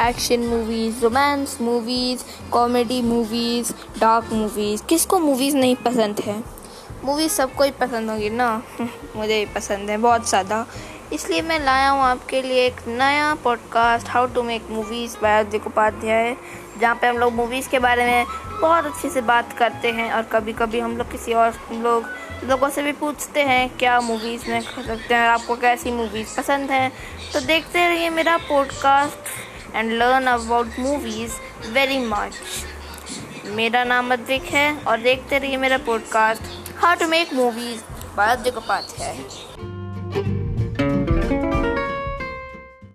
Action movies romance movies comedy movies dark movies किसको movies नहीं पसंद है? मूवीज़ सबको ही पसंद होगी ना? मुझे भी पसंद है, बहुत ज़्यादा। इसलिए मैं लाया हूँ आपके लिए एक नया podcast how to make movies बायोदिक Upadhyay जहाँ पे हम लोग मूवीज़ के बारे में बहुत अच्छे से बात करते हैं और कभी कभी हम लोग किसी और लोग लोगों से भी पूछते हैं क्या मूवीज़ में सकते हैं आपको कैसी मूवीज़ पसंद हैं। तो देखते रहिए मेरा podcast and learn about movies very much मेरा नाम अद्विक है और देखते रहिए मेरा podcast how to make movies बायोदिक Upadhyay.